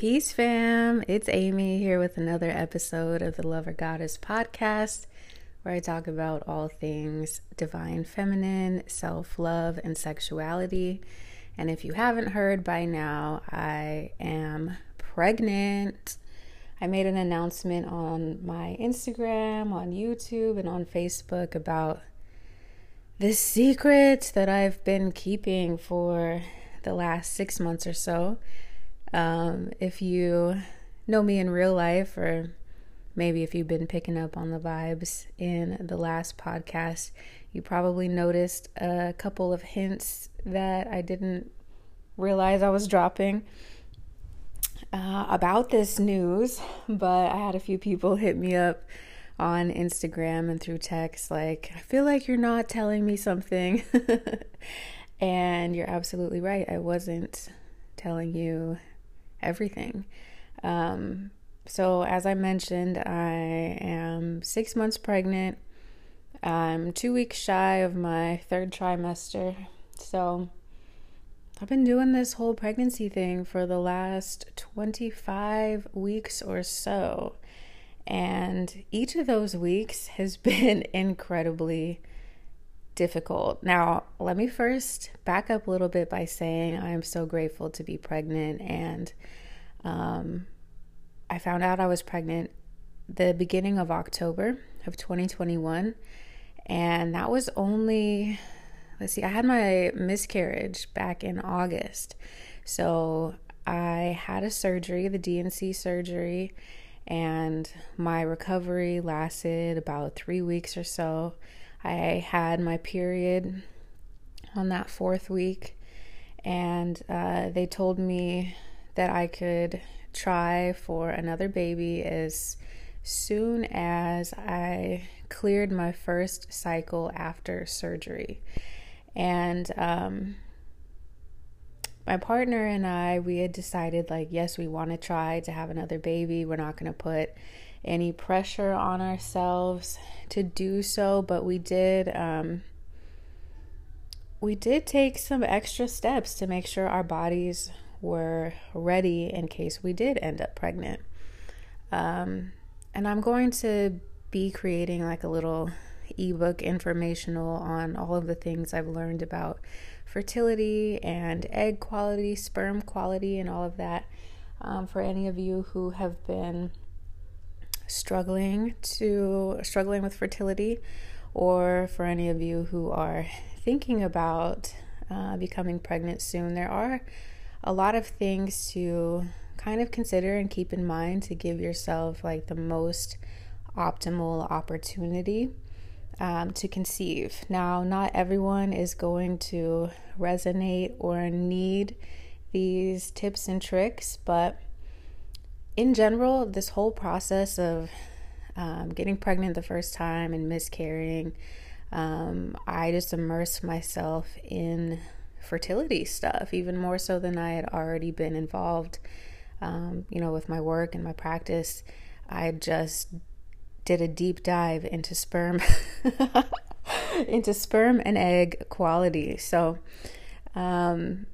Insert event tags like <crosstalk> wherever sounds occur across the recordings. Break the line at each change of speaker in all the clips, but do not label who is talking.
Peace, fam. It's Aimee here with another episode of the Lover Goddess podcast, where I talk about all things divine feminine, self love, and sexuality. And if you haven't heard by now, I am pregnant. I made an announcement on my Instagram, on YouTube, and on Facebook about this secret that I've been keeping for the last six months or so. Um, if you know me in real life, or maybe if you've been picking up on the vibes in the last podcast, you probably noticed a couple of hints that I didn't realize I was dropping. Uh, about this news, but I had a few people hit me up on Instagram and through text, like, I feel like you're not telling me something. <laughs> and you're absolutely right. I wasn't telling you everything. Um, so, as I mentioned, I am six months pregnant. I'm two weeks shy of my third trimester. So, I've been doing this whole pregnancy thing for the last 25 weeks or so. And each of those weeks has <laughs> been incredibly difficult. Now, let me first back up a little bit by saying I am so grateful to be pregnant. And um, I found out I was pregnant the beginning of October of 2021. And that was only, let's see, I had my miscarriage back in August. So I had a surgery, the D&C surgery, and my recovery lasted about three weeks or so. I had my period on that fourth week, and uh, they told me that I could try for another baby as soon as I cleared my first cycle after surgery. And um, my partner and I, we had decided, like, yes, we want to try to have another baby. We're not going to put any pressure on ourselves to do so, but we did um, we did take some extra steps to make sure our bodies were ready in case we did end up pregnant. Um, and I'm going to be creating like a little ebook informational on all of the things I've learned about fertility and egg quality, sperm quality, and all of that. Um, for any of you who have been struggling to struggling with fertility, or for any of you who are thinking about uh, becoming pregnant soon, there are a lot of things to kind of consider and keep in mind to give yourself like the most optimal opportunity um, to conceive. Now, not everyone is going to resonate or need these tips and tricks, but in general, this whole process of um, getting pregnant the first time and miscarrying, um, I just immersed myself in fertility stuff, even more so than I had already been involved, um, you know, with my work and my practice. I just did a deep dive into sperm, <laughs> into sperm and egg quality. So, um,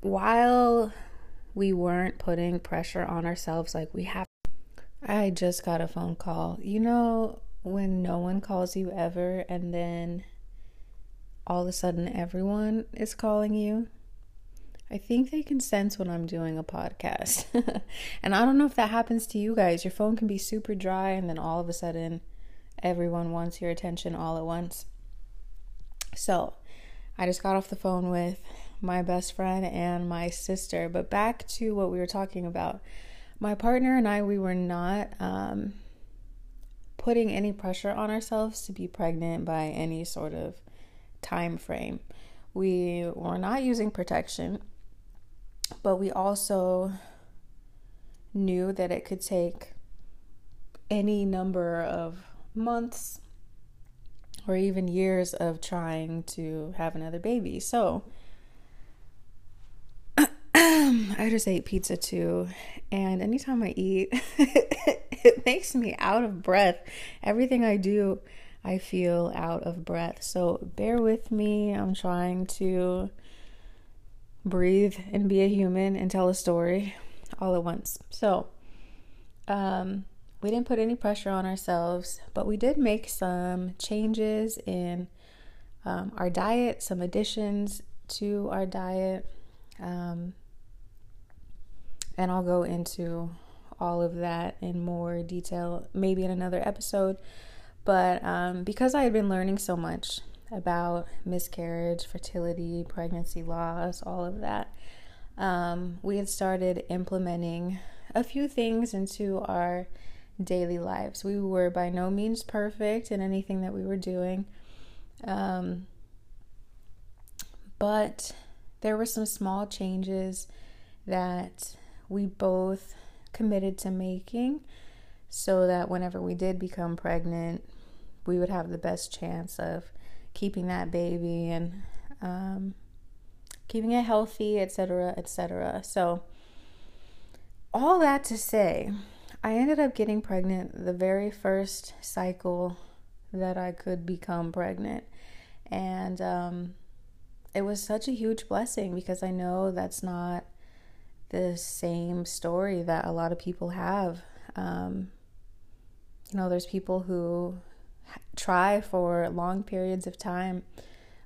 while we weren't putting pressure on ourselves like we have. I just got a phone call. You know, when no one calls you ever and then all of a sudden everyone is calling you? I think they can sense when I'm doing a podcast. <laughs> and I don't know if that happens to you guys. Your phone can be super dry and then all of a sudden everyone wants your attention all at once. So, I just got off the phone with my best friend and my sister. But back to what we were talking about. My partner and I, we were not um, putting any pressure on ourselves to be pregnant by any sort of time frame. We were not using protection, but we also knew that it could take any number of months or even years of trying to have another baby. So, <clears throat> I just ate pizza too, and anytime I eat, <laughs> it makes me out of breath. Everything I do, I feel out of breath. So bear with me. I'm trying to breathe and be a human and tell a story all at once. So, um, we didn't put any pressure on ourselves, but we did make some changes in um, our diet, some additions to our diet. Um, and I'll go into all of that in more detail, maybe in another episode. But um, because I had been learning so much about miscarriage, fertility, pregnancy loss, all of that, um, we had started implementing a few things into our daily lives. We were by no means perfect in anything that we were doing. Um, but there were some small changes that we both committed to making so that whenever we did become pregnant, we would have the best chance of keeping that baby and um, keeping it healthy, etc., etc. So, all that to say, I ended up getting pregnant the very first cycle that I could become pregnant. And um, it was such a huge blessing because I know that's not the same story that a lot of people have. Um, you know, there's people who try for long periods of time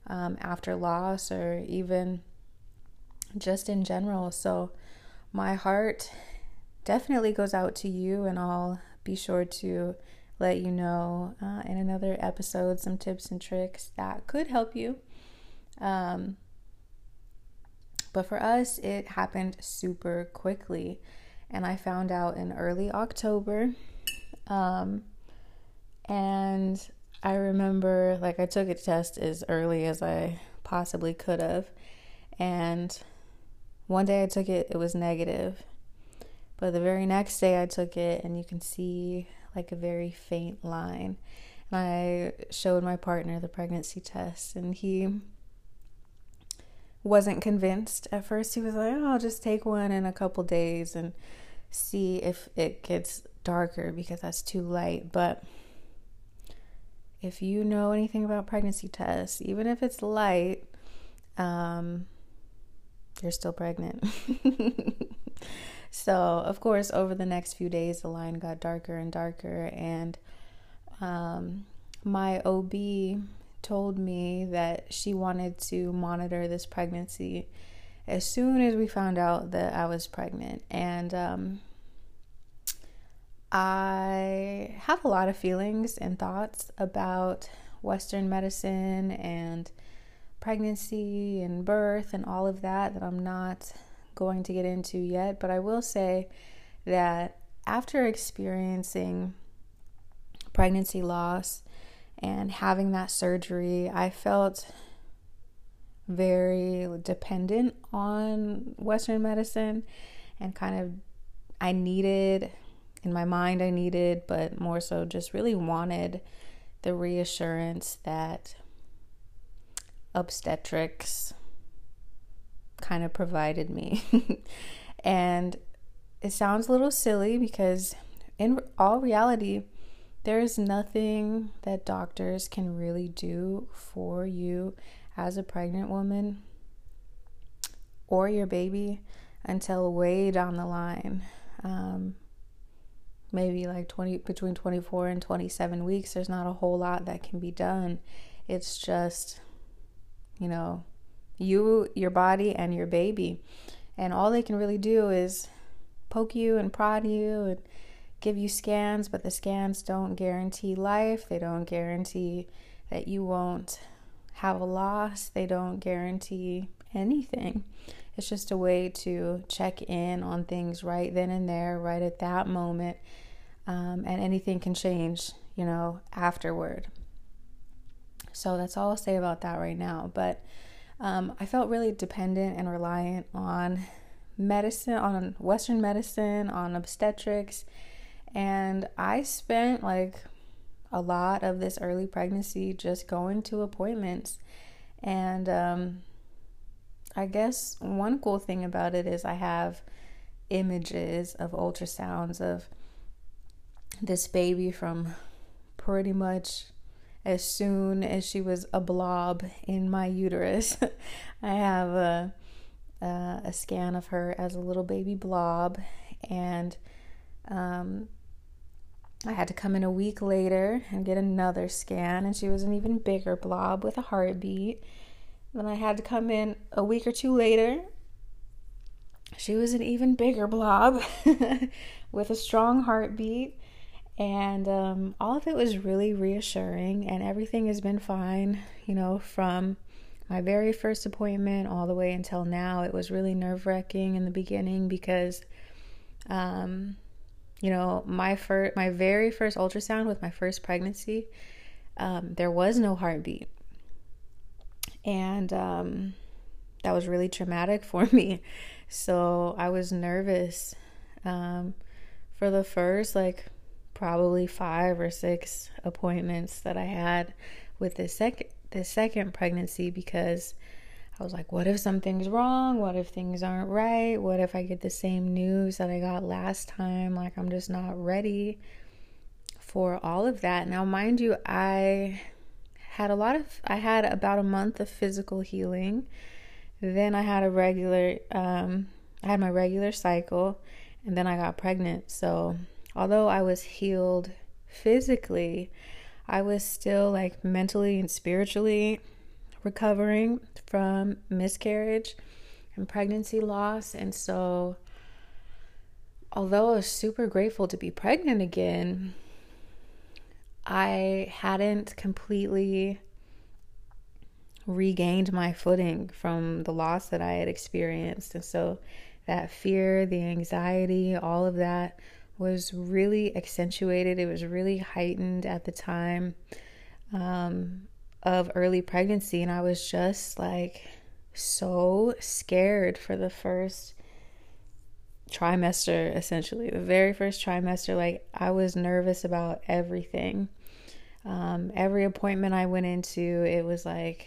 um, after loss or even just in general. So, my heart definitely goes out to you, and I'll be sure to let you know uh, in another episode some tips and tricks that could help you. Um, but for us, it happened super quickly. And I found out in early October. Um, and I remember, like, I took a test as early as I possibly could have. And one day I took it, it was negative. But the very next day I took it, and you can see like a very faint line. And I showed my partner the pregnancy test, and he wasn't convinced at first. He was like, oh, I'll just take one in a couple days and see if it gets darker because that's too light. But if you know anything about pregnancy tests, even if it's light, um, you're still pregnant. <laughs> so, of course, over the next few days, the line got darker and darker. And um, my OB told me that she wanted to monitor this pregnancy as soon as we found out that I was pregnant. And um, I have a lot of feelings and thoughts about Western medicine and pregnancy and birth and all of that that I'm not going to get into yet. But I will say that after experiencing pregnancy loss and having that surgery, I felt very dependent on Western medicine and kind of I needed, in my mind, I needed, but more so just really wanted the reassurance that obstetrics kind of provided me. <laughs> and it sounds a little silly because, in all reality, there is nothing that doctors can really do for you as a pregnant woman or your baby until way down the line. Um, maybe like 20 between 24 and 27 weeks there's not a whole lot that can be done it's just you know you your body and your baby and all they can really do is poke you and prod you and give you scans, but the scans don't guarantee life. They don't guarantee that you won't have a loss. They don't guarantee anything. It's just a way to check in on things right then and there, right at that moment. Um, and anything can change, you know, afterward. So that's all I'll say about that right now. But um, I felt really dependent and reliant on medicine, on Western medicine, on obstetrics and I spent like a lot of this early pregnancy just going to appointments. And um, I guess one cool thing about it is I have images of ultrasounds of this baby from pretty much as soon as she was a blob in my uterus. <laughs> I have a, a, a scan of her as a little baby blob, And um, I had to come in a week later and get another scan, and she was an even bigger blob with a heartbeat. Then I had to come in a week or two later. She was an even bigger blob <laughs> with a strong heartbeat. And um, all of it was really reassuring, and everything has been fine, you know, from my very first appointment all the way until now. It was really nerve wracking in the beginning because, um, you know, my first, my very first ultrasound with my first pregnancy, um, there was no heartbeat, and um, that was really traumatic <laughs> for me. So I was nervous um, for the first like probably five or six appointments that I had with this second this second pregnancy because I was like, what if something's wrong? What if things aren't right? What if I get the same news that I got last time? Like I'm just not ready for all of that. Now, mind you, I had a lot of I had about a month of physical healing. Then I had a regular um I had my regular cycle and then I got pregnant. So although I was healed physically, I was still like mentally and spiritually recovering from miscarriage and pregnancy loss. And so, although I was super grateful to be pregnant again, I hadn't completely regained my footing from the loss that I had experienced. And so, that fear, the anxiety, all of that was really accentuated. It was really heightened at the time um, of early pregnancy. And I was just like so scared for the first trimester, essentially. The very first trimester, like I was nervous about everything. Um, every appointment I went into, it was like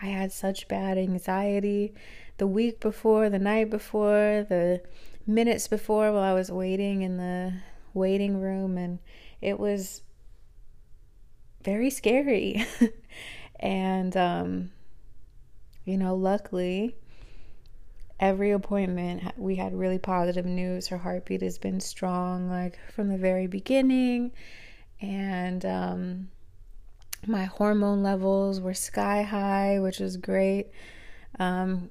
I had such bad anxiety the week before, the night before, the minutes before while I was waiting in the waiting room, and it was very scary. <laughs> and, um, you know, luckily, every appointment we had really positive news. Her heartbeat has been strong, like from the very beginning. And, um, my hormone levels were sky high, which was great um,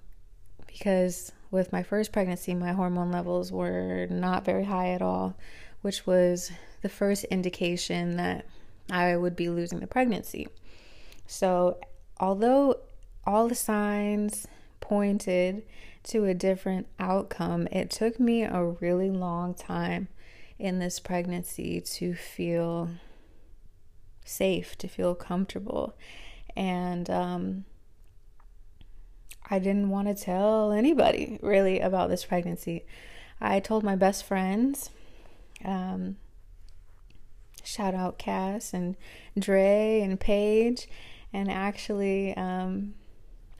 because with my first pregnancy, my hormone levels were not very high at all, which was the first indication that I would be losing the pregnancy. So, although all the signs pointed to a different outcome, it took me a really long time in this pregnancy to feel safe, to feel comfortable. And um, I didn't want to tell anybody really about this pregnancy. I told my best friends, um, shout out Cass and Dre and Paige, and actually, um,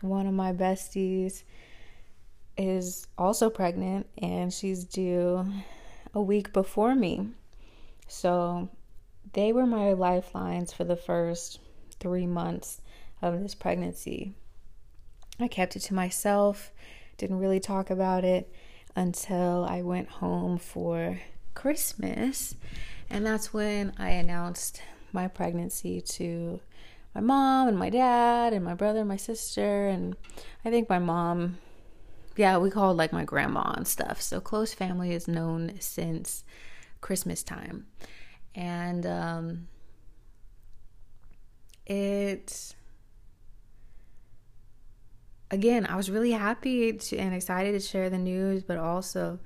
one of my besties is also pregnant and she's due a week before me. So they were my lifelines for the first three months of this pregnancy. I kept it to myself, didn't really talk about it until I went home for Christmas. And that's when I announced my pregnancy to my mom and my dad and my brother and my sister. And I think my mom, yeah, we called like my grandma and stuff. So close family is known since Christmas time. And um, it again, I was really happy to, and excited to share the news, but also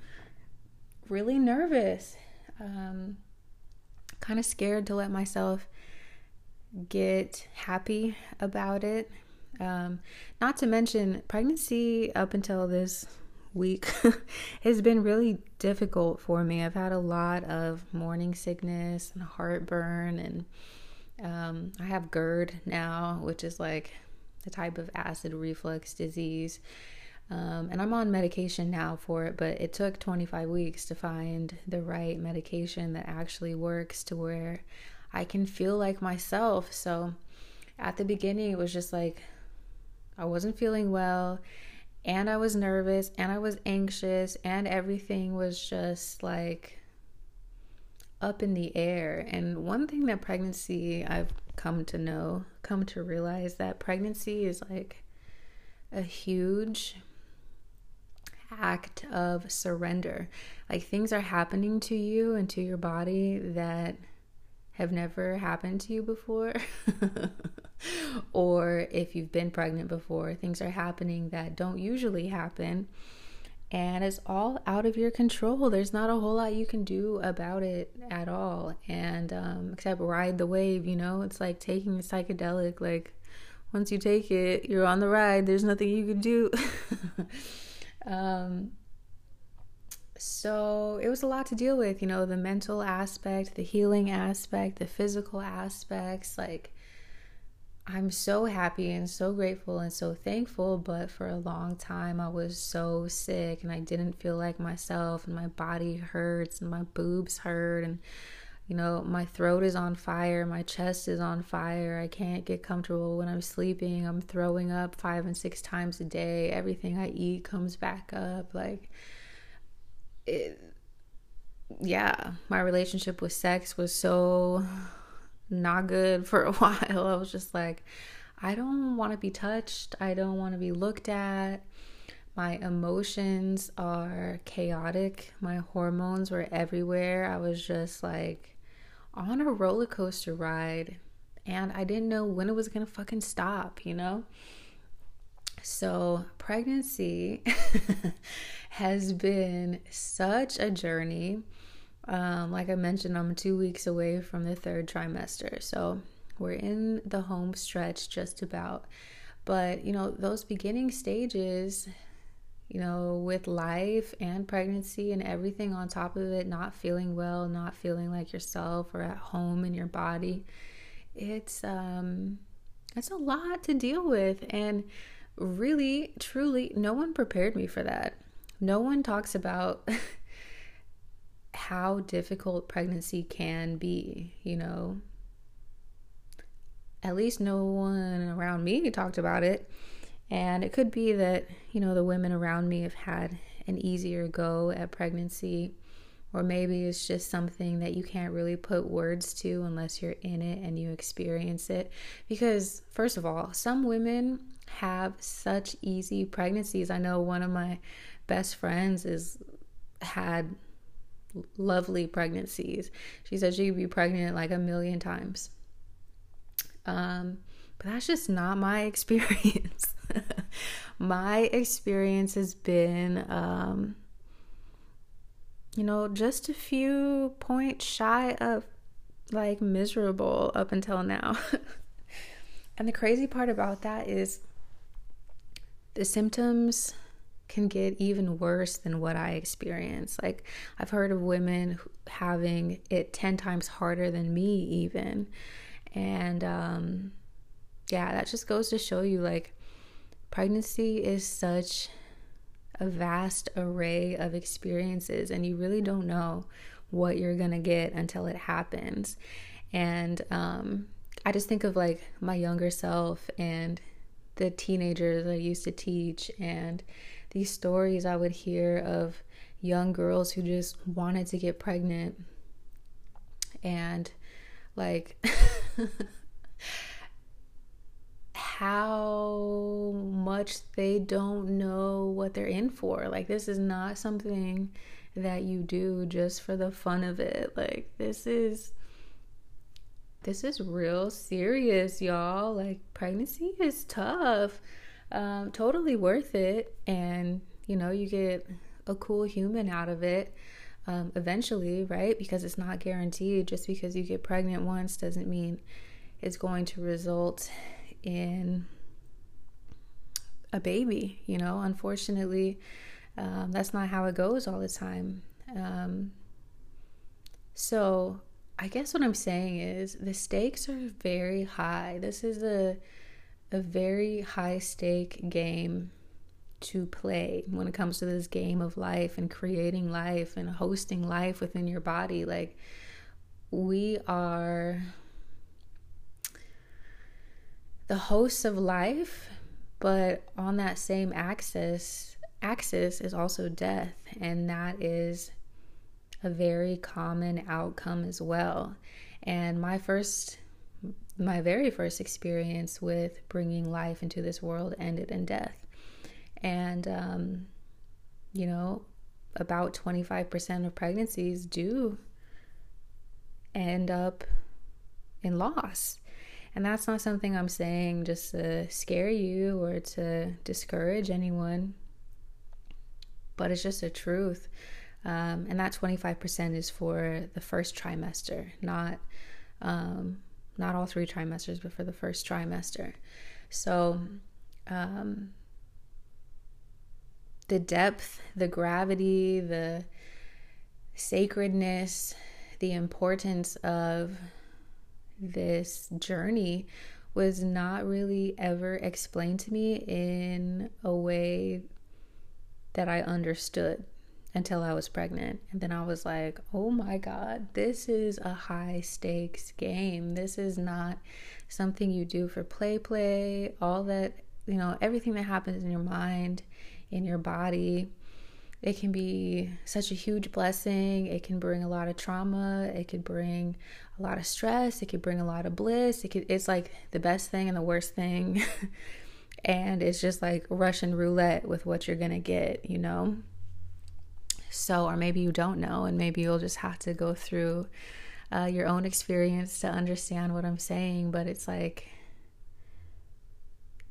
really nervous. Um, kind of scared to let myself get happy about it. Um, not to mention, pregnancy up until this week <laughs> has been really difficult for me. I've had a lot of morning sickness and heartburn, and um, I have GERD now, which is like a type of acid reflux disease. Um, and I'm on medication now for it, but it took 25 weeks to find the right medication that actually works to where I can feel like myself. So at the beginning, it was just like I wasn't feeling well, and I was nervous and I was anxious and everything was just like up in the air. And one thing that pregnancy I've come to know, come to realize that pregnancy is like a huge act of surrender. Like things are happening to you and to your body that have never happened to you before. <laughs> or if you've been pregnant before, things are happening that don't usually happen. And it's all out of your control. There's not a whole lot you can do about it at all. And um, except ride the wave, you know? It's like taking a psychedelic. Like, once you take it, you're on the ride. There's nothing you can do. <laughs> um, so it was a lot to deal with, you know, the mental aspect, the healing aspect, the physical aspects. Like, I'm so happy and so grateful and so thankful, but for a long time I was so sick and I didn't feel like myself, and my body hurts and my boobs hurt, and you know, my throat is on fire, my chest is on fire. I can't get comfortable when I'm sleeping. I'm throwing up five and six times a day. Everything I eat comes back up. Like, it, yeah, my relationship with sex was so not good for a <laughs> while. I was just like, I don't want to be touched. I don't want to be looked at. My emotions are chaotic. My hormones were everywhere. I was just like on a roller coaster ride and I didn't know when it was to fucking stop, you know? So, pregnancy <laughs> has been such a journey. Um, like I mentioned, I'm two weeks away from the third trimester. So we're in the home stretch just about. But, you know, those beginning stages, you know, with life and pregnancy and everything on top of it, not feeling well, not feeling like yourself or at home in your body, it's um it's a lot to deal with and really truly no one prepared me for that. No one talks about <laughs> how difficult pregnancy can be, you know. At least no one around me talked about it. And it could be that, you know, the women around me have had an easier go at pregnancy, or maybe it's just something that you can't really put words to unless you're in it and you experience it. Because, first of all, some women have such easy pregnancies. I know one of my best friends is had lovely pregnancies. She said she'd be pregnant like a million times. Um, that's just not my <laughs> experience. my experience has been, um, you know, just a few points shy of like miserable up until now. <laughs> and the crazy part about that is the symptoms can get even worse than what I experienced. Like, I've heard of women having it 10 times harder than me, even. And um, yeah, that just goes to show you like, pregnancy is such a vast array of experiences, and you really don't know what you're gonna get until it happens. And um, I just think of like my younger self and the teenagers I used to teach and these stories I would hear of young girls who just wanted to get pregnant and like <laughs> how much they don't know what they're in for. Like, this is not something that you do just for the fun of it. Like, this is. This is real serious, y'all. Like, pregnancy is tough um, totally worth it. And, you know, you get a cool human out of it um, eventually, right? Because it's not guaranteed. Just because you get pregnant once doesn't mean it's going to result in a baby, you know, unfortunately. Um, that's not how it goes all the time. Um, so, I guess what I'm saying is the stakes are very high. This is a a very high stake game to play when it comes to this game of life and creating life and hosting life within your body. Like, we are the hosts of life, But on that same axis, axis is also death, and that is a very common outcome as well. And my first my very first experience with bringing life into this world ended in death. And, um, you know, about 25% of pregnancies do end up in loss. And that's not something I'm saying just to scare you or to discourage anyone, but it's just a truth. Um, and that 25% is for the first trimester, not um, not all three trimesters, but for the first trimester. So, um, the depth, the gravity, the sacredness, the importance of this journey was not really ever explained to me in a way that I understood until I was pregnant. And then I was like, oh my God, this is a high stakes game. This is not something you do for play, play, all that, you know, everything that happens in your mind, in your body. It can be such a huge blessing. It can bring a lot of trauma. It could bring a lot of stress. It could bring a lot of bliss. It could, it's like the best thing and the worst thing. <laughs> and it's just like Russian roulette with what you're to get, you know? So, or maybe you don't know, and maybe you'll just have to go through uh, your own experience to understand what I'm saying. But it's like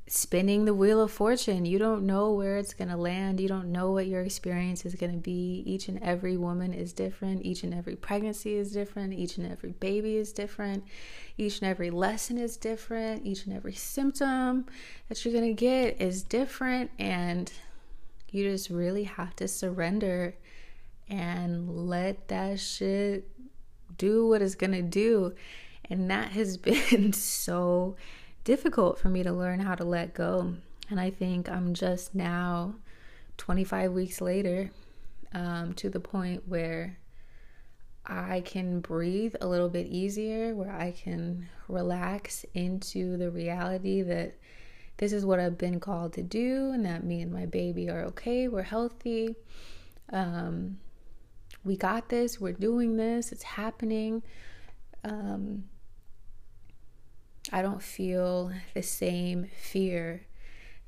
spinning the wheel of fortune. You don't know where it's going to land. You don't know what your experience is going to be. Each and every woman is different. Each and every pregnancy is different. Each and every baby is different. Each and every lesson is different. Each and every symptom that you're going to get is different. And you just really have to surrender and let that shit do what it's gonna do. And that has <laughs> been so difficult for me to learn how to let go. And I think I'm just now, 25 weeks later, um, to the point where I can breathe a little bit easier, where I can relax into the reality that this is what I've been called to do, and that me and my baby are okay, we're healthy. Um, we got this, we're doing this, it's happening. Um, I don't feel the same fear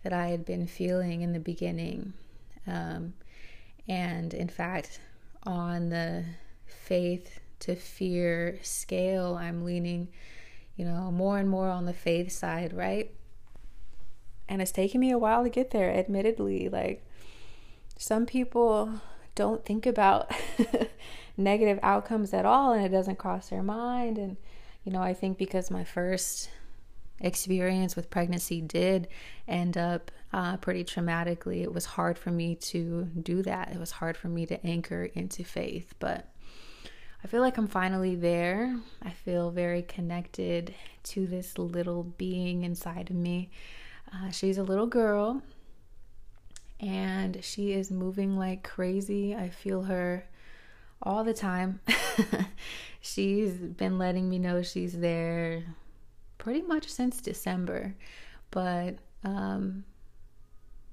that I had been feeling in the beginning. Um, and in fact, on the faith to fear scale, I'm leaning, you know, more and more on the faith side, right? And it's taken me a while to get there, admittedly. Like, some people don't think about <laughs> negative outcomes at all and it doesn't cross their mind. And, you know, I think because my first experience with pregnancy did end up uh, pretty traumatically, it was hard for me to do that. It was hard for me to anchor into faith. But I feel like I'm finally there. I feel very connected to this little being inside of me. Uh, she's a little girl and she is moving like crazy. I feel her all the time. <laughs> she's been letting me know she's there pretty much since December, but um,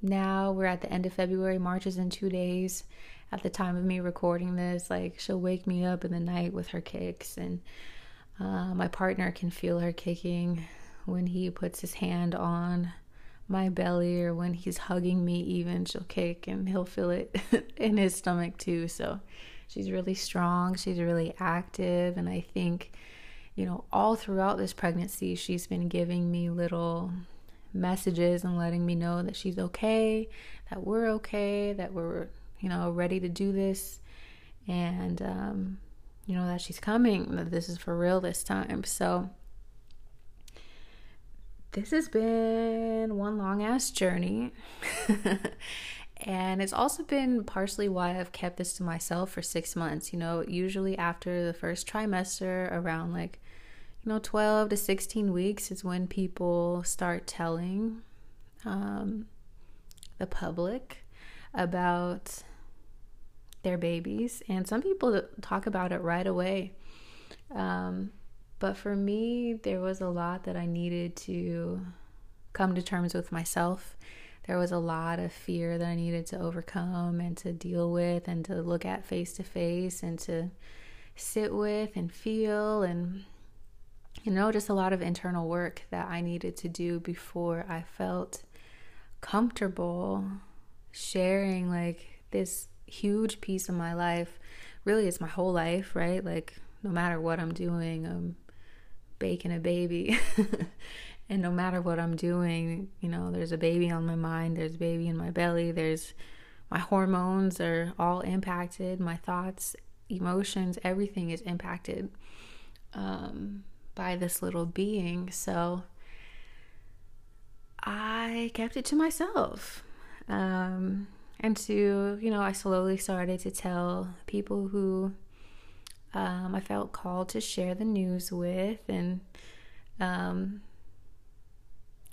now we're at the end of February. March is in two days. At the time of me recording this, like she'll wake me up in the night with her kicks, and uh, my partner can feel her kicking when he puts his hand on my belly or when he's hugging me even she'll kick and he'll feel it <laughs> in his stomach too so she's really strong she's really active and i think you know all throughout this pregnancy she's been giving me little messages and letting me know that she's okay that we're okay that we're you know ready to do this and um you know that she's coming that this is for real this time so this has been one long ass journey. <laughs> and it's also been partially why I've kept this to myself for six months. You know, usually after the first trimester, around like, you know, 12 to 16 weeks is when people start telling um, the public about their babies. And some people talk about it right away. Um, but for me, there was a lot that I needed to come to terms with myself. There was a lot of fear that I needed to overcome and to deal with and to look at face to face and to sit with and feel and you know just a lot of internal work that I needed to do before I felt comfortable sharing like this huge piece of my life. Really, it's my whole life, right? Like, no matter what I'm doing, I'm baking a baby. <laughs> and no matter what I'm doing, you know, there's a baby on my mind, there's a baby in my belly, there's my hormones are all impacted, my thoughts, emotions, everything is impacted um, by this little being. So I kept it to myself. Um, and to, you know, I slowly started to tell people who um, I felt called to share the news with. And um,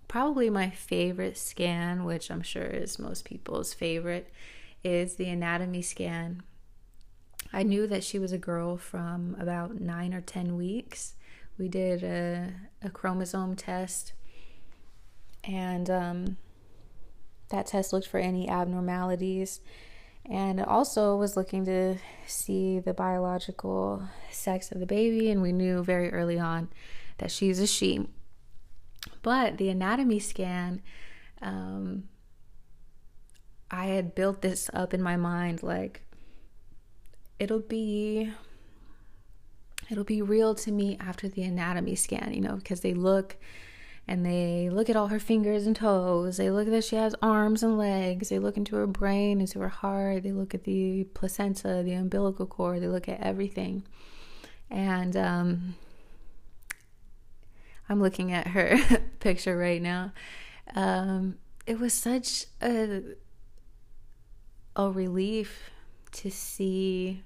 probably my favorite scan, which I'm sure is most people's favorite, is the anatomy scan. I knew that she was a girl from about nine or 10 weeks. We did a, a chromosome test, and um, that test looked for any abnormalities and also was looking to see the biological sex of the baby and we knew very early on that she's a she but the anatomy scan um, i had built this up in my mind like it'll be it'll be real to me after the anatomy scan you know because they look and they look at all her fingers and toes. They look that she has arms and legs. They look into her brain, into her heart. They look at the placenta, the umbilical cord. They look at everything. And um, I'm looking at her <laughs> picture right now. Um, it was such a a relief to see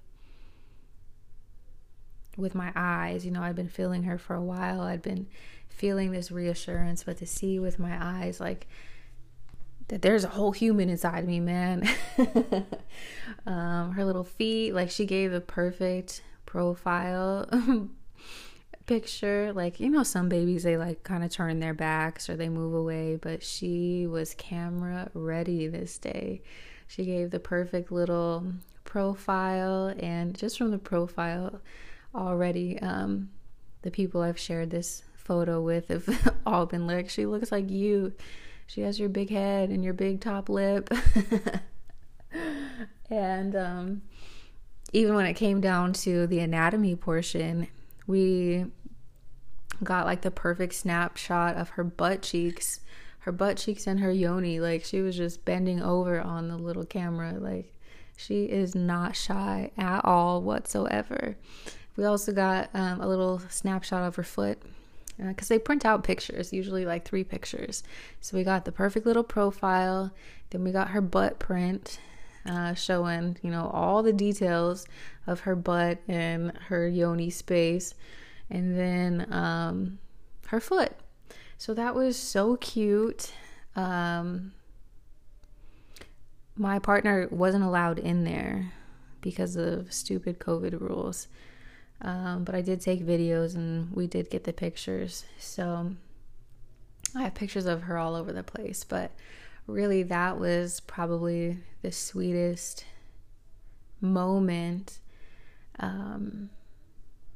with my eyes. You know, I'd been feeling her for a while. I'd been feeling this reassurance, but to see with my eyes, like, that there's a whole human inside me, man. <laughs> um, her little feet, like, she gave a perfect profile <laughs> picture. Like, you know, some babies, they like kind of turn their backs or they move away, but she was camera ready this day. She gave the perfect little profile, and just from the profile already, um, the people I've shared this photo with have <laughs> all been like, she looks like you. She has your big head and your big top lip. <laughs> and um, even when it came down to the anatomy portion, we got like the perfect snapshot of her butt cheeks, her butt cheeks and her yoni. Like she was just bending over on the little camera. Like she is not shy at all whatsoever. We also got um, a little snapshot of her foot because uh, they print out pictures, usually like three pictures. So we got the perfect little profile. Then we got her butt print, uh, showing you know all the details of her butt and her yoni space, and then um, her foot. So that was so cute. Um, my partner wasn't allowed in there because of stupid COVID rules. Um, but I did take videos and we did get the pictures. So I have pictures of her all over the place. But really, that was probably the sweetest moment um,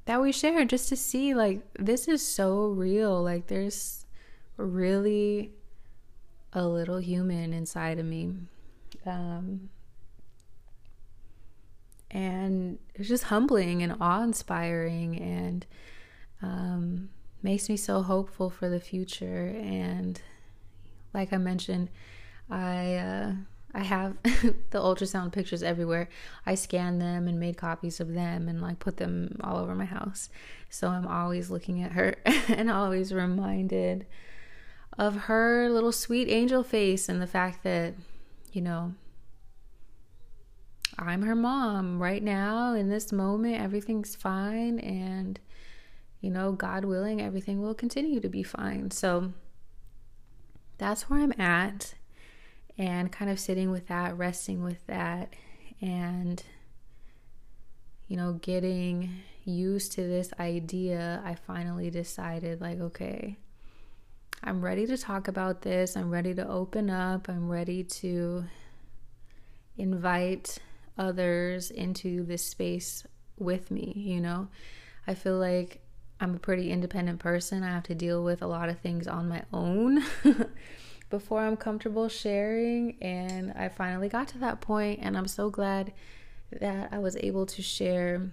that we shared just to see like this is so real. Like, there's really a little human inside of me. Um, and it's just humbling and awe-inspiring and um, makes me so hopeful for the future and like i mentioned i uh, i have <laughs> the ultrasound pictures everywhere i scanned them and made copies of them and like put them all over my house so i'm always looking at her <laughs> and always reminded of her little sweet angel face and the fact that you know I'm her mom right now in this moment. Everything's fine. And, you know, God willing, everything will continue to be fine. So that's where I'm at. And kind of sitting with that, resting with that, and, you know, getting used to this idea, I finally decided, like, okay, I'm ready to talk about this. I'm ready to open up. I'm ready to invite others into this space with me, you know? I feel like I'm a pretty independent person. I have to deal with a lot of things on my own <laughs> before I'm comfortable sharing. And I finally got to that point, and I'm so glad that I was able to share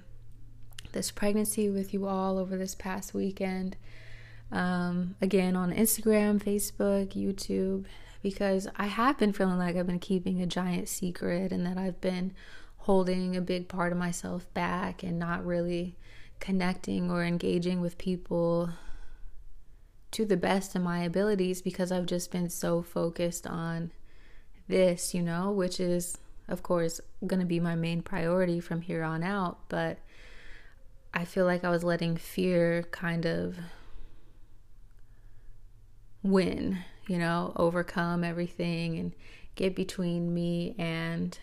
this pregnancy with you all over this past weekend. Um, again, on Instagram, Facebook, YouTube, because I have been feeling like I've been keeping a giant secret and that I've been holding a big part of myself back and not really connecting or engaging with people to the best of my abilities because I've just been so focused on this, you know, which is, of course, going to be my main priority from here on out. But I feel like I was letting fear kind of win, you know, overcome everything and get between me and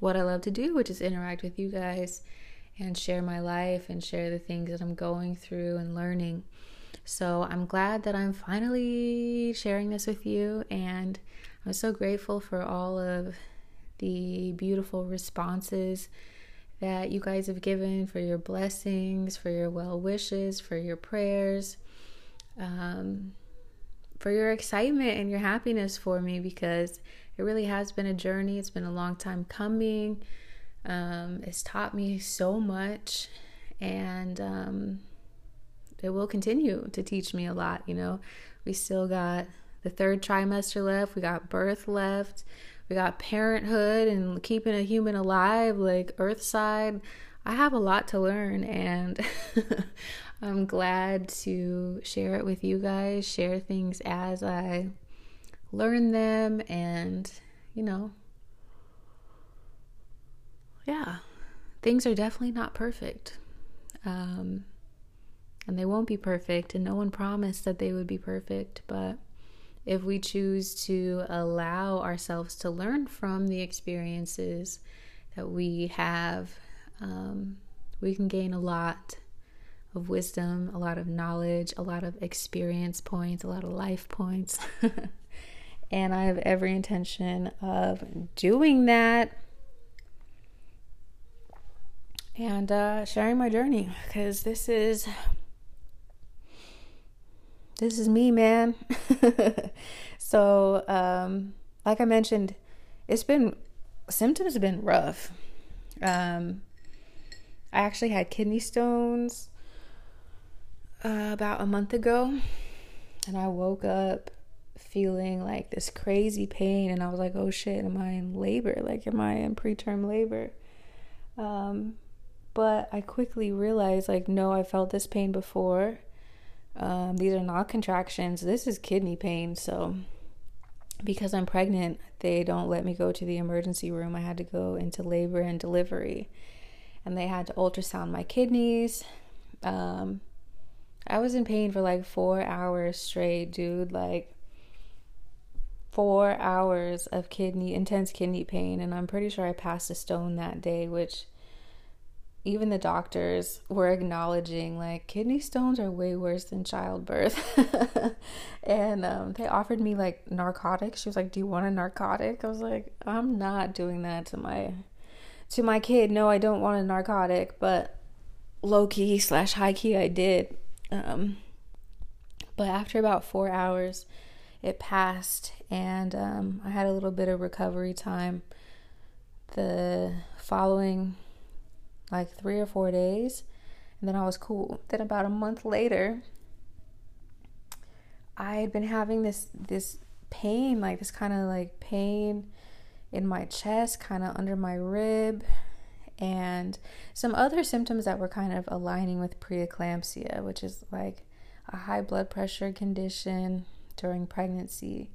what I love to do, which is interact with you guys and share my life and share the things that I'm going through and learning. So I'm glad that I'm finally sharing this with you, and I'm so grateful for all of the beautiful responses that you guys have given, for your blessings, for your well wishes, for your prayers, um, for your excitement and your happiness for me because it really has been a journey. It's been a long time coming. Um, it's taught me so much, and um, it will continue to teach me a lot. You know, we still got the third trimester left, we got birth left, we got parenthood and keeping a human alive, like Earthside. I have a lot to learn, and <laughs> I'm glad to share it with you guys, share things as I learn them, and you know, yeah, things are definitely not perfect. Um, and they won't be perfect, and no one promised that they would be perfect. But if we choose to allow ourselves to learn from the experiences that we have, um, we can gain a lot of wisdom, a lot of knowledge, a lot of experience points, a lot of life points. <laughs> and I have every intention of doing that and uh, sharing my journey because this is this is me, man. <laughs> so, um, like I mentioned, it's been symptoms have been rough. Um, I actually had kidney stones uh, about a month ago, and I woke up feeling like this crazy pain, and I was like, "Oh shit, am I in labor? Like, am I in preterm labor?" Um, but I quickly realized, like, no, I felt this pain before. Um, these are not contractions. This is kidney pain. So, because I'm pregnant, they don't let me go to the emergency room. I had to go into labor and delivery, and they had to ultrasound my kidneys. Um, I was in pain for like four hours straight, dude. Like, four hours of kidney, intense kidney pain. And I'm pretty sure I passed a stone that day, which even the doctors were acknowledging like kidney stones are way worse than childbirth. <laughs> And um, they offered me like narcotics. She was like do you want a narcotic? I was like i'm not doing that to my to my kid. No i don't want a narcotic. But low key slash high key i did. Um, but after about four hours it passed. And um, i had a little bit of recovery time the following like three or four days, and then I was cool. Then about a month later, I had been having this this pain, like this kind of like pain in my chest, kind of under my rib, and some other symptoms that were kind of aligning with preeclampsia, which is like a high blood pressure condition during pregnancy.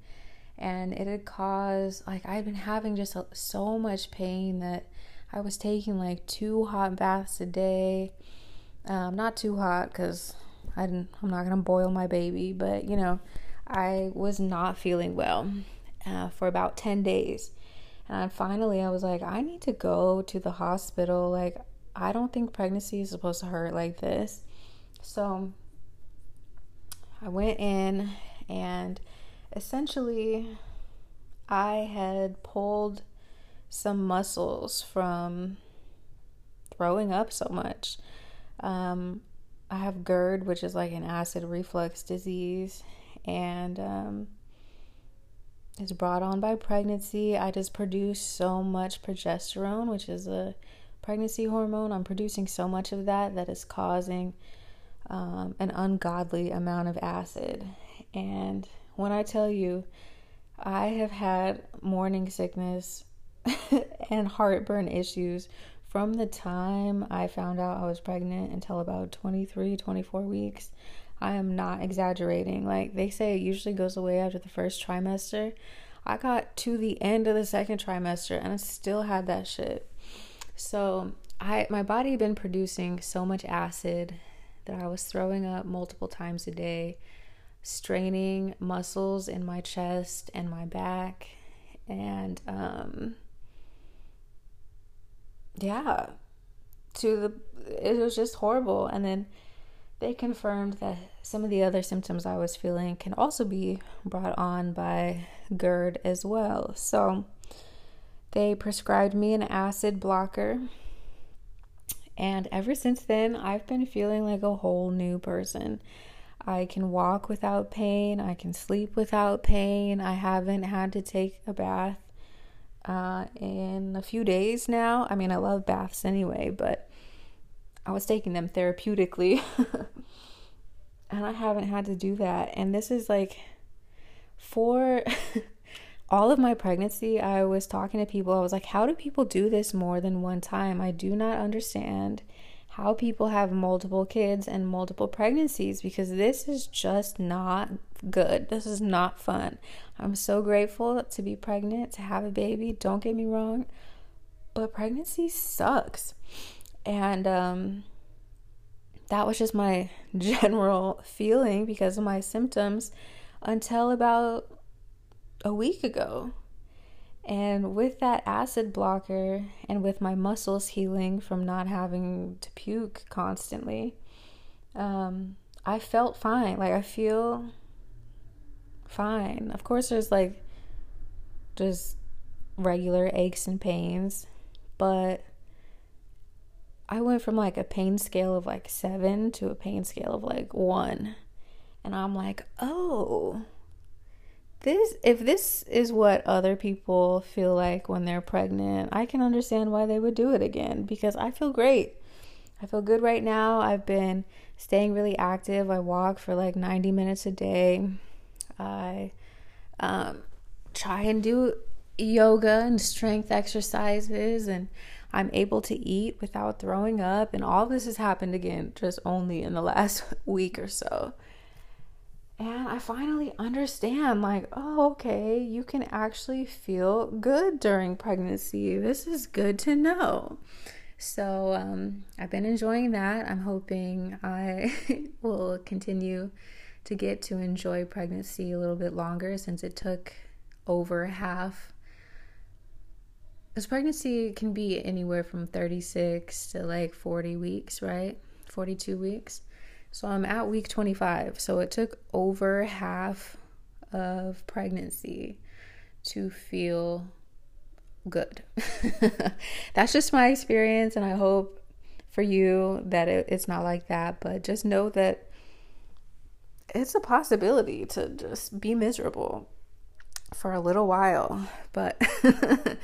And it had caused, like, I'd been having just so much pain that I was taking like two hot baths a day. Um, not too hot because I'm not gonna boil my baby, but you know, I was not feeling well uh, for about 10 days. And finally, I was like, I need to go to the hospital. Like, I don't think pregnancy is supposed to hurt like this. So I went in And essentially, I had pulled some muscles from throwing up so much. Um, I have GERD, which is like an acid reflux disease, and um, it's brought on by pregnancy. I just produce so much progesterone, which is a pregnancy hormone. I'm producing so much of that that is causing um, an ungodly amount of acid. And when I tell you, I have had morning sickness <laughs> and heartburn issues from the time I found out I was pregnant until about 23, 24 weeks. I am not exaggerating. Like they say, it usually goes away after the first trimester. I got to the end of the second trimester and I still had that shit. So I my body been producing so much acid that I was throwing up multiple times a day, straining muscles in my chest and my back, and um, yeah, to the it was just horrible. And then they confirmed that some of the other symptoms I was feeling can also be brought on by GERD as well. So they prescribed me an acid blocker. And ever since then, I've been feeling like a whole new person. I can walk without pain. I can sleep without pain. I haven't had to take a bath uh, in a few days now. I mean, I love baths anyway, but I was taking them therapeutically. <laughs> and I haven't had to do that. And this is like for <laughs> all of my pregnancy, I was talking to people. I was like, how do people do this more than one time? I do not understand how people have multiple kids and multiple pregnancies because this is just not good. This is not fun. I'm so grateful to be pregnant, to have a baby. Don't get me wrong, but pregnancy sucks. And um, that was just my <laughs> general feeling because of my symptoms until about a week ago. And with that acid blocker and with my muscles healing from not having to puke constantly, um, I felt fine. Like, I feel fine. Of course, there's like just regular aches and pains, but I went from like a pain scale of like seven to a pain scale of like one. And I'm like, oh, this, if this is what other people feel like when they're pregnant, I can understand why they would do it again because I feel great. I feel good right now. I've been staying really active. I walk for like 90 minutes a day. I um, try and do yoga and strength exercises and I'm able to eat without throwing up. And all this has happened again just only in the <laughs> last week or so. And I finally understand, like, oh, okay, you can actually feel good during pregnancy. This is good to know. So, um, I've been enjoying that. I'm hoping I <laughs> will continue to get to enjoy pregnancy a little bit longer since it took over half because pregnancy can be anywhere from 36 to like 40 weeks, right? 42 weeks. So I'm at week 25. So it took over half of pregnancy to feel good. <laughs> That's just my experience, and I hope for you that it, it's not like that. But just know that it's a possibility to just be miserable for a little while. But <laughs>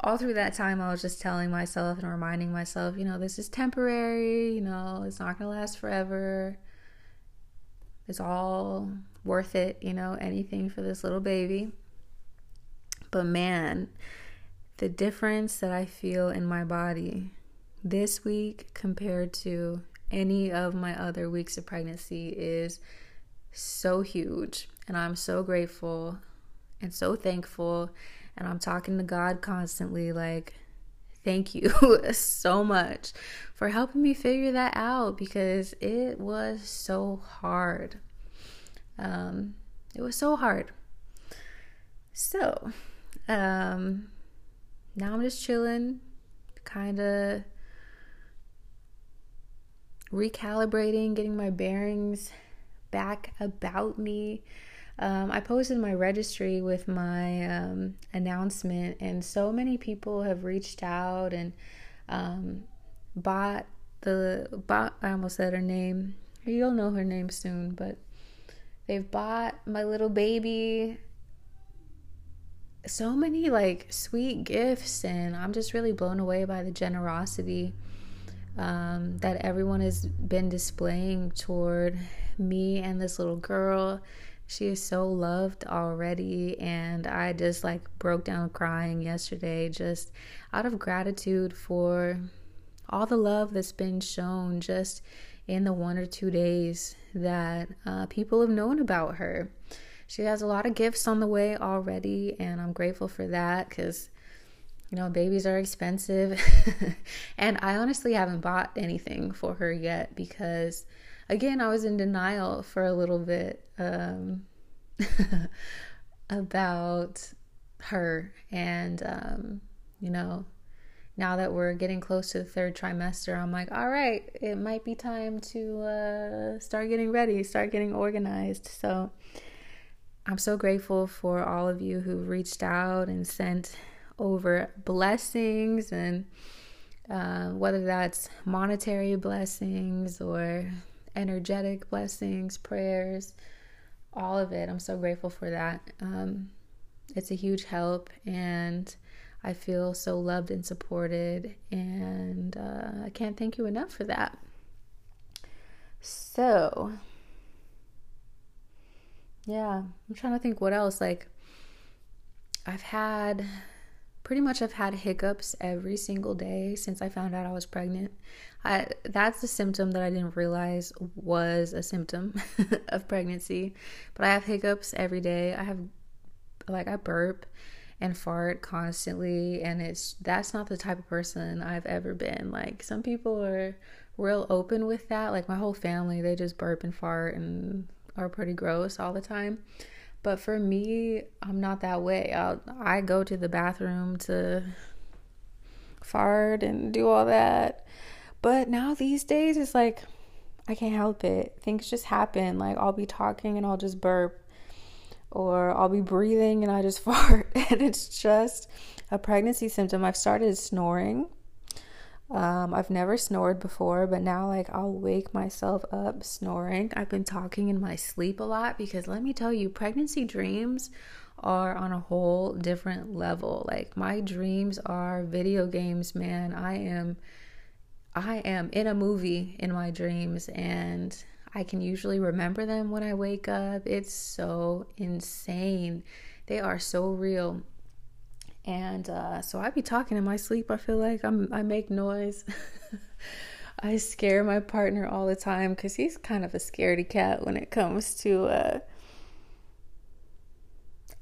all through that time, I was just telling myself and reminding myself, you know, this is temporary, you know, it's not going to last forever. It's all worth it, you know, anything for this little baby. But man, the difference that I feel in my body this week compared to any of my other weeks of pregnancy is so huge. And I'm so grateful and so thankful and I'm talking to God constantly like thank you <laughs> so much for helping me figure that out because it was so hard. Um, it was so hard. So, um, now I'm just chilling, kind of recalibrating, getting my bearings back about me. um, I posted my registry with my um, announcement, and so many people have reached out and um, bought the bought. I almost said her name. You'll know her name soon, but they've bought my little baby so many like sweet gifts, and I'm just really blown away by the generosity um, that everyone has been displaying toward me and this little girl. She is so loved already and i just like broke down crying yesterday just out of gratitude for all the love that's been shown just in the one or two days that uh, people have known about her. She has a lot of gifts on the way already and i'm grateful for that because you know babies are expensive <laughs> and i honestly haven't bought anything for her yet because again, I was in denial for a little bit um, <laughs> about her. And, um, you know, now that we're getting close to the third trimester, I'm like, all right, it might be time to uh, start getting ready, start getting organized. So I'm so grateful for all of you who reached out and sent over blessings and uh, whether that's monetary blessings or energetic blessings, prayers, all of it. I'm so grateful for that. Um, it's a huge help, and I feel so loved and supported, and uh, I can't thank you enough for that. So, yeah, I'm trying to think what else. Like, I've had pretty much I've had hiccups every single day since I found out I was pregnant. I, that's a symptom that I didn't realize was a symptom <laughs> of pregnancy. But I have hiccups every day. I have like I burp and fart constantly and it's that's not the type of person I've ever been. Like some people are real open with that. Like my whole family, they just burp and fart and are pretty gross all the time. But for me, I'm not that way. I'll, I go to the bathroom to fart and do all that. But now these days, it's like I can't help it. Things just happen. Like I'll be talking and I'll just burp, or I'll be breathing and I just <laughs> fart. And it's just a pregnancy symptom. I've started snoring um, I've never snored before, but now like I'll wake myself up snoring. I've been talking in my sleep a lot because let me tell you, pregnancy dreams are on a whole different level. Like my dreams are video games, man. I am I am in a movie in my dreams and I can usually remember them when I wake up. It's so insane. They are so real and uh, so I be talking in my sleep. I feel like I'm I make noise. <laughs> I scare my partner all the time because he's kind of a scaredy cat when it comes to uh,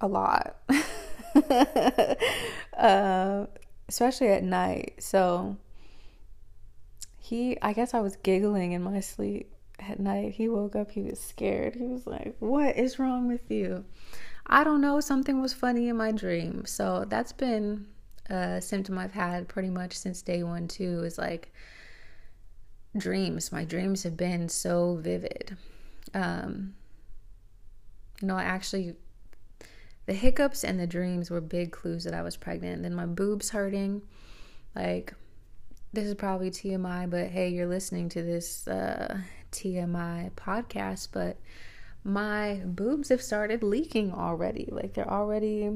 a lot, <laughs> uh, especially at night. So he, I guess I was giggling in my sleep at night. He woke up. He was scared. He was like, "What is wrong with you?" I don't know, something was funny in my dream. So that's been a symptom I've had pretty much since day one, too, is like dreams. My dreams have been so vivid. Um, you know, I actually, the hiccups and the dreams were big clues that I was pregnant. And then my boobs hurting. Like, this is probably TMI, but hey, you're listening to this uh, TMI podcast, but my boobs have started leaking already. Like they're already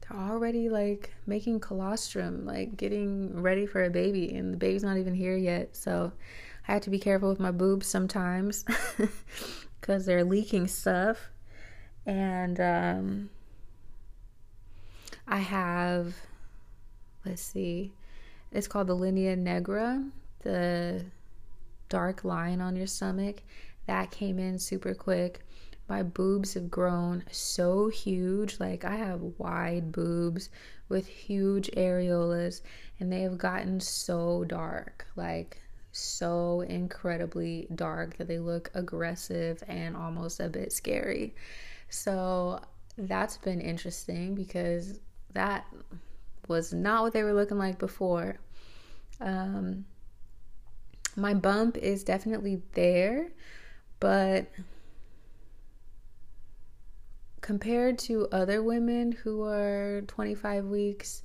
they're already like making colostrum, like getting ready for a baby and the baby's not even here yet. So I have to be careful with my boobs sometimes <laughs> cuz they're leaking stuff. And um I have let's see. It's called the linea nigra, the dark line on your stomach that came in super quick. My boobs have grown so huge. Like, I have wide boobs with huge areolas, and they have gotten so dark. Like, so incredibly dark that they look aggressive and almost a bit scary. So, that's been interesting because that was not what they were looking like before. Um, my bump is definitely there, but compared to other women who are 25 weeks,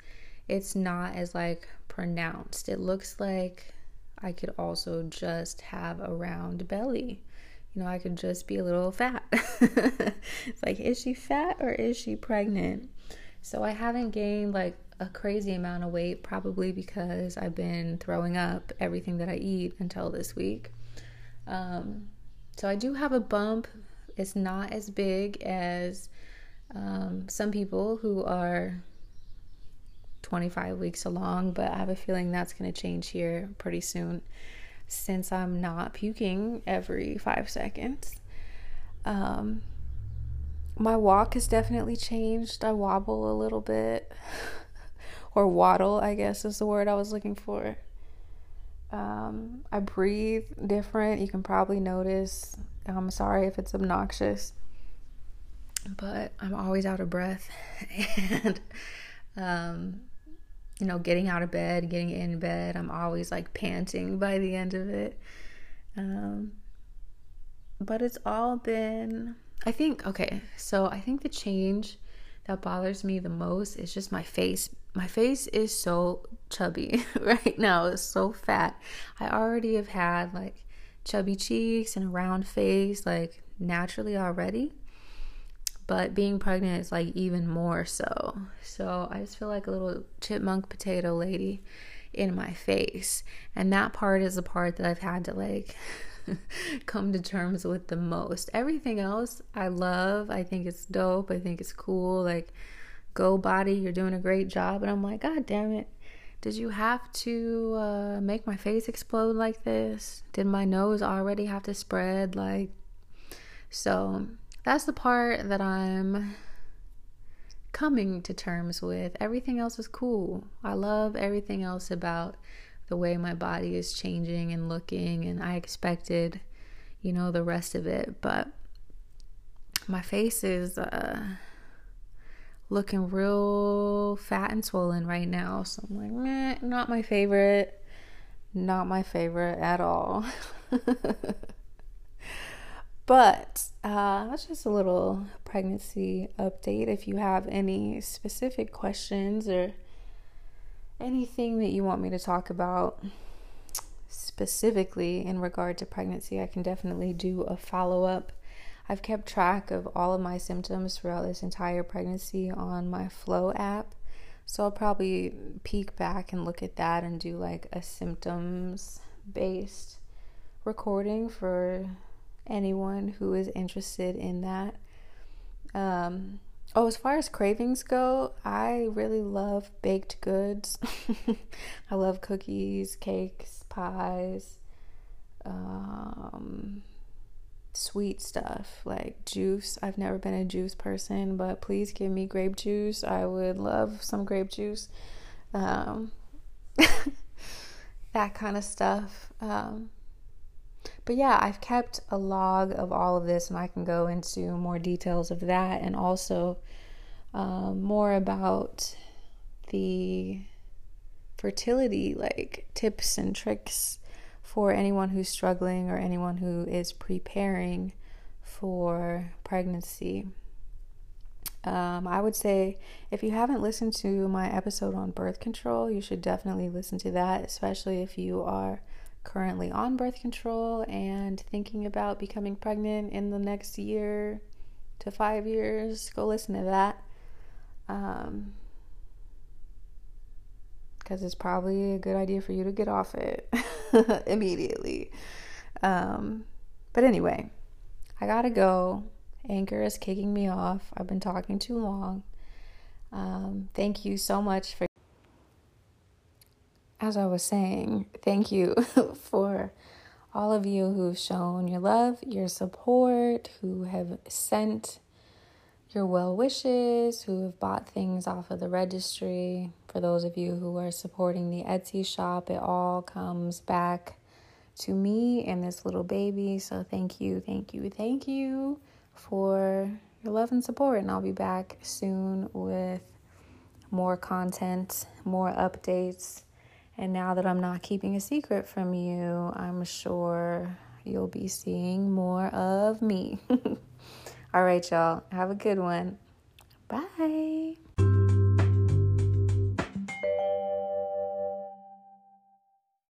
it's not as like pronounced. It looks like I could also just have a round belly. You know, I could just be a little fat. <laughs> it's like, is she fat or is she pregnant? So I haven't gained like a crazy amount of weight, probably because I've been throwing up everything that I eat until this week. Um, so I do have a bump. It's not as big as um, some people who are 25 weeks along, but I have a feeling that's going to change here pretty soon since I'm not puking every five seconds. Um, my walk has definitely changed. I wobble a little bit, <laughs> or waddle, I guess is the word I was looking for. Um, I breathe different. You can probably notice. I'm sorry if it's obnoxious, but I'm always out of breath. <laughs> and, um, you know, getting out of bed, getting in bed, I'm always like panting by the end of it. Um, but it's all been, I think, okay, so I think the change that bothers me the most is just my face. My face is so chubby <laughs> right now. It's so fat. I already have had like chubby cheeks and a round face like naturally already. But being pregnant is like even more so. So I just feel like a little chipmunk potato lady in my face. And that part is the part that I've had to like <laughs> <laughs> come to terms with the most. Everything else I love. I think it's dope. I think it's cool. Like, go body, you're doing a great job. And I'm like, God damn it. Did you have to uh, make my face explode like this? Did my nose already have to spread? Like, so that's the part that I'm coming to terms with. Everything else is cool. I love everything else about the way my body is changing and looking, and I expected, you know, the rest of it. But my face is uh, looking real fat and swollen right now. So I'm like, meh, not my favorite. Not my favorite at all. <laughs> but uh, that's just a little pregnancy update. If you have any specific questions or anything that you want me to talk about specifically in regard to pregnancy, I can definitely do a follow up. I've kept track of all of my symptoms throughout this entire pregnancy on my Flo app. So I'll probably peek back and look at that and do like a symptoms based recording for anyone who is interested in that. Um, Oh, as far as cravings go, I really love baked goods. <laughs> I love cookies, cakes, pies, um, sweet stuff like juice. I've never been a juice person, but please give me grape juice. I would love some grape juice. Um, <laughs> that kind of stuff. Um, but yeah, I've kept a log of all of this, and I can go into more details of that and also um, more about the fertility like tips and tricks for anyone who's struggling or anyone who is preparing for pregnancy. Um, I would say if you haven't listened to my episode on birth control, you should definitely listen to that, especially if you are currently on birth control and thinking about becoming pregnant in the next year to five years. Go listen to that. Um, because it's probably a good idea for you to get off it <laughs> immediately. Um, but anyway, I gotta go. Anchor is kicking me off. I've been talking too long. Um, thank you so much for as I was saying, thank you <laughs> for all of you who've shown your love, your support, who have sent your well wishes, who have bought things off of the registry. For those of you who are supporting the Etsy shop, it all comes back to me and this little baby. So thank you, thank you, thank you for your love and support. And I'll be back soon with more content, more updates and now that I'm not keeping a secret from you, I'm sure you'll be seeing more of me. <laughs> All right, y'all. Have a good one. Bye.